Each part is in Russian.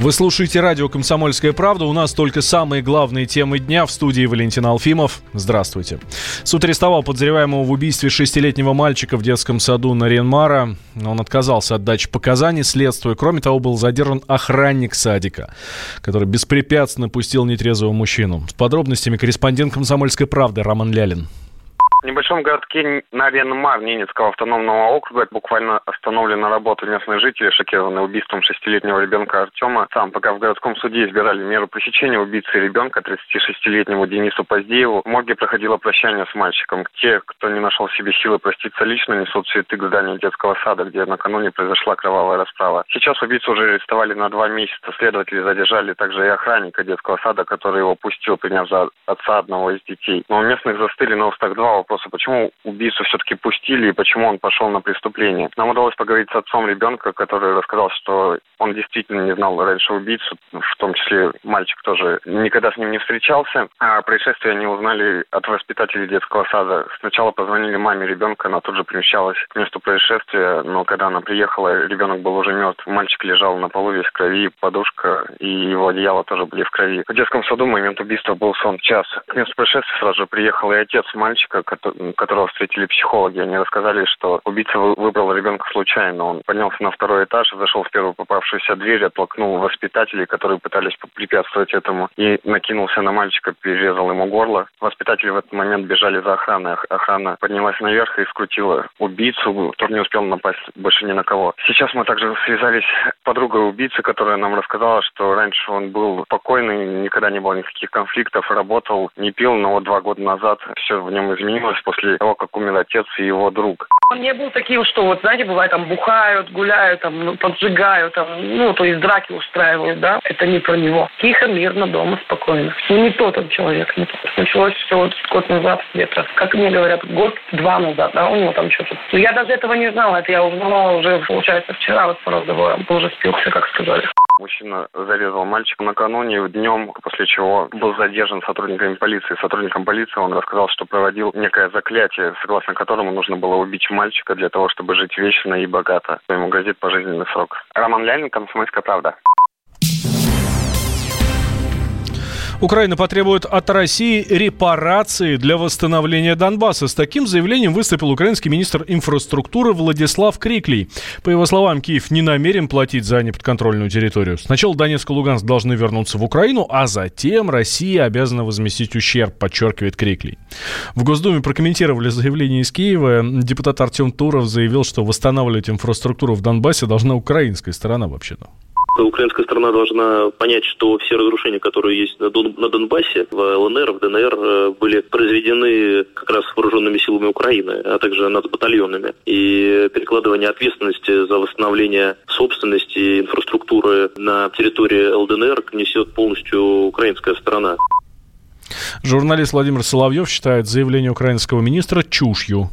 Вы слушаете радио «Комсомольская правда». У нас только самые главные темы дня. В студии Валентин Алфимов. Здравствуйте. Суд арестовал подозреваемого в убийстве шестилетнего мальчика в детском саду Наренмара. Он отказался от дачи показаний следствию. Кроме того, был задержан охранник садика, который беспрепятственно пустил нетрезвого мужчину. С подробностями корреспондент «Комсомольской правды» Роман Лялин. В небольшом городке Наренмар Ненецкого автономного округа буквально остановлена работа местных жителей, шокированные убийством шестилетнего ребенка Артема. Сам, пока в городском суде избирали меру пресечения убийцы ребенка 36-летнему Денису Поздееву, в морге проходило прощание с мальчиком. Те, кто не нашел в себе силы проститься лично, несут цветы к зданию детского сада, где накануне произошла кровавая расправа. Сейчас убийцу уже арестовали на два месяца. Следователи задержали также и охранника детского сада, который его пустил, приняв за отца одного из детей. Но у местных застыли на устах два вопроса, почему убийцу все-таки пустили и почему он пошел на преступление. Нам удалось поговорить с отцом ребенка, который рассказал, что он действительно не знал раньше убийцу, в том числе мальчик тоже никогда с ним не встречался. А происшествие они узнали от воспитателей детского сада. Сначала позвонили маме ребенка, она тут же примещалась к месту происшествия, но когда она приехала, ребенок был уже мертв. Мальчик лежал на полу весь в крови, подушка и его одеяло тоже были в крови. В детском саду момент убийства был сон час. К месту происшествия сразу же приехал и отец мальчика, которого встретили психологи. Они рассказали, что убийца выбрал ребенка случайно. Он поднялся на второй этаж, зашел в первую попавшуюся дверь, оттолкнул воспитателей, которые пытались препятствовать этому, и накинулся на мальчика, перерезал ему горло. Воспитатели в этот момент бежали за охраной. Охрана поднялась наверх и скрутила убийцу. Тот не успел напасть больше ни на кого. Сейчас мы также связались с подругой убийцы, которая нам рассказала, что раньше он был спокойный, никогда не было никаких конфликтов, работал, не пил, но вот два года назад все в нем изменилось после того, как умер отец и его друг. Он не был таким, что вот, знаете, бывает, там бухают, гуляют, там, ну, поджигают, там, ну, то есть драки устраивают, да. Это не про него. Тихо, мирно, дома, спокойно. Ну, не тот он человек. Не тот. Началось все вот год назад где-то. Как мне говорят, год-два назад, да, у него там что-то. Но я даже этого не знала. Это я узнала уже, получается, вчера вот по разговорам. Уже спился, как сказали. Мужчина зарезал мальчика накануне, днем, после чего был задержан сотрудниками полиции. Сотрудником полиции он рассказал, что проводил некое заклятие, согласно которому нужно было убить мальчика для того, чтобы жить вечно и богато. Ему грозит пожизненный срок. Роман Лялин, Комсомольская правда. Украина потребует от России репарации для восстановления Донбасса. С таким заявлением выступил украинский министр инфраструктуры Владислав Криклей. По его словам, Киев не намерен платить за неподконтрольную территорию. Сначала Донецк и Луганск должны вернуться в Украину, а затем Россия обязана возместить ущерб, подчеркивает Криклей. В Госдуме прокомментировали заявление из Киева. Депутат Артем Туров заявил, что восстанавливать инфраструктуру в Донбассе должна украинская сторона вообще-то украинская сторона должна понять, что все разрушения, которые есть на, Дон, на Донбассе, в ЛНР, в ДНР, э, были произведены как раз вооруженными силами Украины, а также нацбатальонами. И перекладывание ответственности за восстановление собственности инфраструктуры на территории ЛДНР несет полностью украинская сторона. Журналист Владимир Соловьев считает заявление украинского министра чушью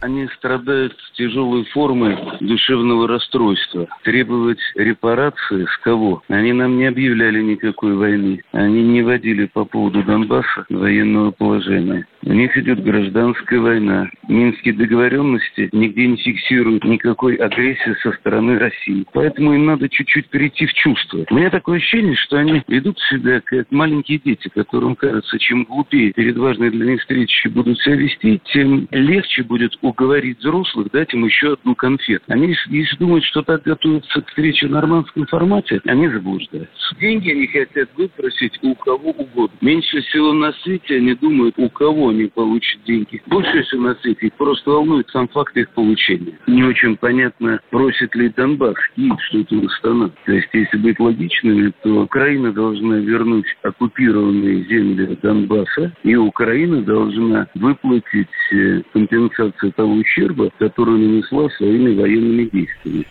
они страдают тяжелой формой душевного расстройства. Требовать репарации с кого? Они нам не объявляли никакой войны. Они не водили по поводу Донбасса военного положения. У них идет гражданская война. Минские договоренности нигде не фиксируют никакой агрессии со стороны России. Поэтому им надо чуть-чуть перейти в чувство. У меня такое ощущение, что они ведут себя как маленькие дети, которым кажется, чем глупее перед важной для них встречей будут себя вести, тем легче будет уговорить взрослых дать им еще одну конфету. Они, если думают, что так готовятся к встрече в нормандском формате, они заблуждаются. Деньги они хотят выпросить у кого угодно. Меньше всего на свете они думают, у кого они получат деньги. Больше всего на свете их просто волнует сам факт их получения. Не очень понятно, просит ли Донбасс Киев что-то восстановить. То есть, если быть логичными, то Украина должна вернуть оккупированные земли Донбасса, и Украина должна выплатить э, компенсацию того ущерба, который нанесла своими военными действиями.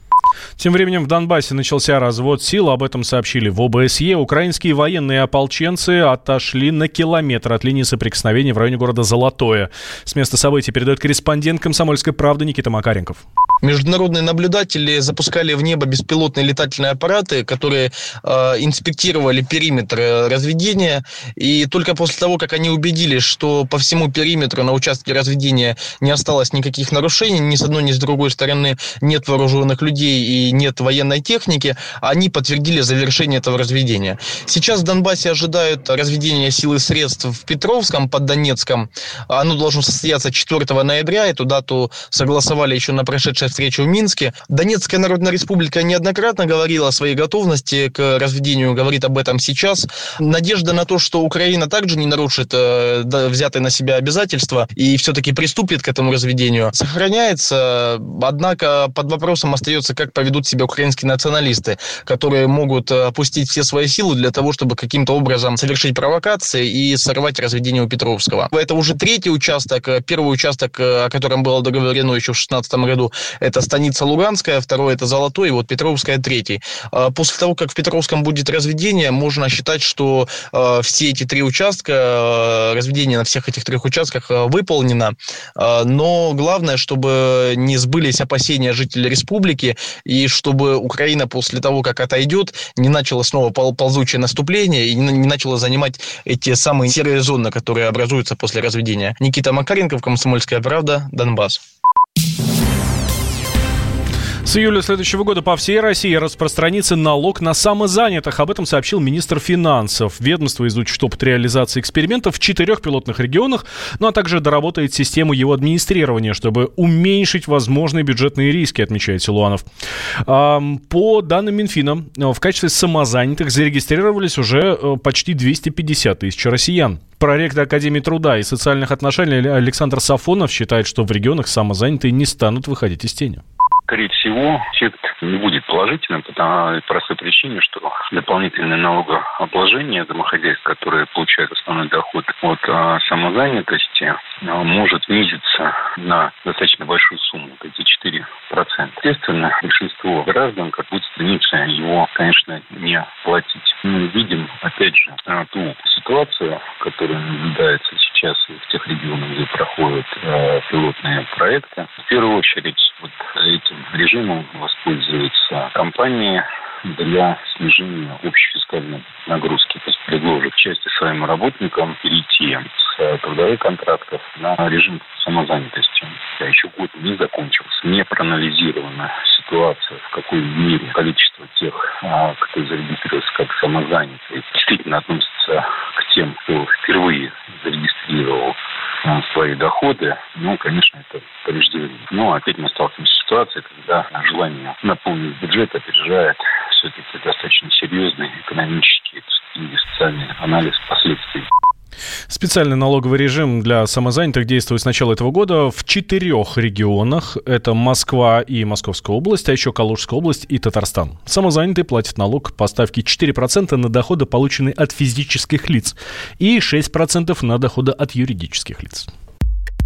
Тем временем в Донбассе начался развод сил. Об этом сообщили в ОБСЕ. Украинские военные ополченцы отошли на километр от линии соприкосновения в районе города Золотое. С места событий передает корреспондент «Комсомольской правды» Никита Макаренков. Международные наблюдатели запускали в небо беспилотные летательные аппараты, которые э, инспектировали периметр э, разведения. И только после того, как они убедились, что по всему периметру на участке разведения не осталось никаких нарушений, ни с одной, ни с другой стороны нет вооруженных людей и нет военной техники, они подтвердили завершение этого разведения. Сейчас в Донбассе ожидают разведения сил и средств в Петровском под Донецком. Оно должно состояться 4 ноября. Эту дату согласовали еще на прошедшей встрече в Минске. Донецкая Народная Республика неоднократно говорила о своей готовности к разведению, говорит об этом сейчас. Надежда на то, что Украина также не нарушит э, взятые на себя обязательства и все-таки приступит к этому разведению, сохраняется. Однако под вопросом остается, как поведут себя украинские националисты, которые могут э, опустить все свои силы для того, чтобы каким-то образом совершить провокации и сорвать разведение у Петровского. Это уже третий участок. Первый участок, э, о котором было договорено еще в 2016 году, это станица Луганская, второй это Золотой, и вот Петровская третий. А после того, как в Петровском будет разведение, можно считать, что э, все эти три участка, э, разведение на всех этих трех участках выполнено. Но главное, чтобы не сбылись опасения жителей республики, и чтобы Украина после того, как отойдет, не начала снова ползучее наступление и не начала занимать эти самые серые зоны, которые образуются после разведения. Никита Макаренков, Комсомольская правда, Донбасс. С июля следующего года по всей России распространится налог на самозанятых. Об этом сообщил министр финансов. Ведомство изучит опыт реализации экспериментов в четырех пилотных регионах, ну а также доработает систему его администрирования, чтобы уменьшить возможные бюджетные риски, отмечает Силуанов. По данным Минфина, в качестве самозанятых зарегистрировались уже э, почти 250 тысяч россиян. Проректор Академии труда и социальных отношений Александр Сафонов считает, что в регионах самозанятые не станут выходить из тени скорее всего, эффект не будет положительным по той простой причине, что дополнительное налогообложение домохозяйств, которые получают основной доход от а, самозанятости, а, может снизиться на достаточно большую сумму, эти 4%. Естественно, большинство граждан как будет стремиться его, конечно, не платить. Мы видим, опять же, а, ту ситуацию, которая наблюдается сейчас в тех регионах, где проходят э, пилотные проекты. В первую очередь вот этим режимом воспользуются компании для снижения общей фискальной нагрузки. То есть предложат части своим работникам перейти с трудовых контрактов на режим самозанятости. А еще год не закончился. Не проанализирована ситуация, в какой мере количество тех, а, кто зарегистрировался как самозанятый, действительно относится к тем, кто свои доходы, ну, конечно, это преждевременно. Но опять мы сталкиваемся с ситуацией, когда желание наполнить бюджет опережает все-таки достаточно серьезный экономический и социальный анализ последствий. Специальный налоговый режим для самозанятых действует с начала этого года в четырех регионах. Это Москва и Московская область, а еще Калужская область и Татарстан. Самозанятые платят налог по ставке 4% на доходы, полученные от физических лиц, и 6% на доходы от юридических лиц.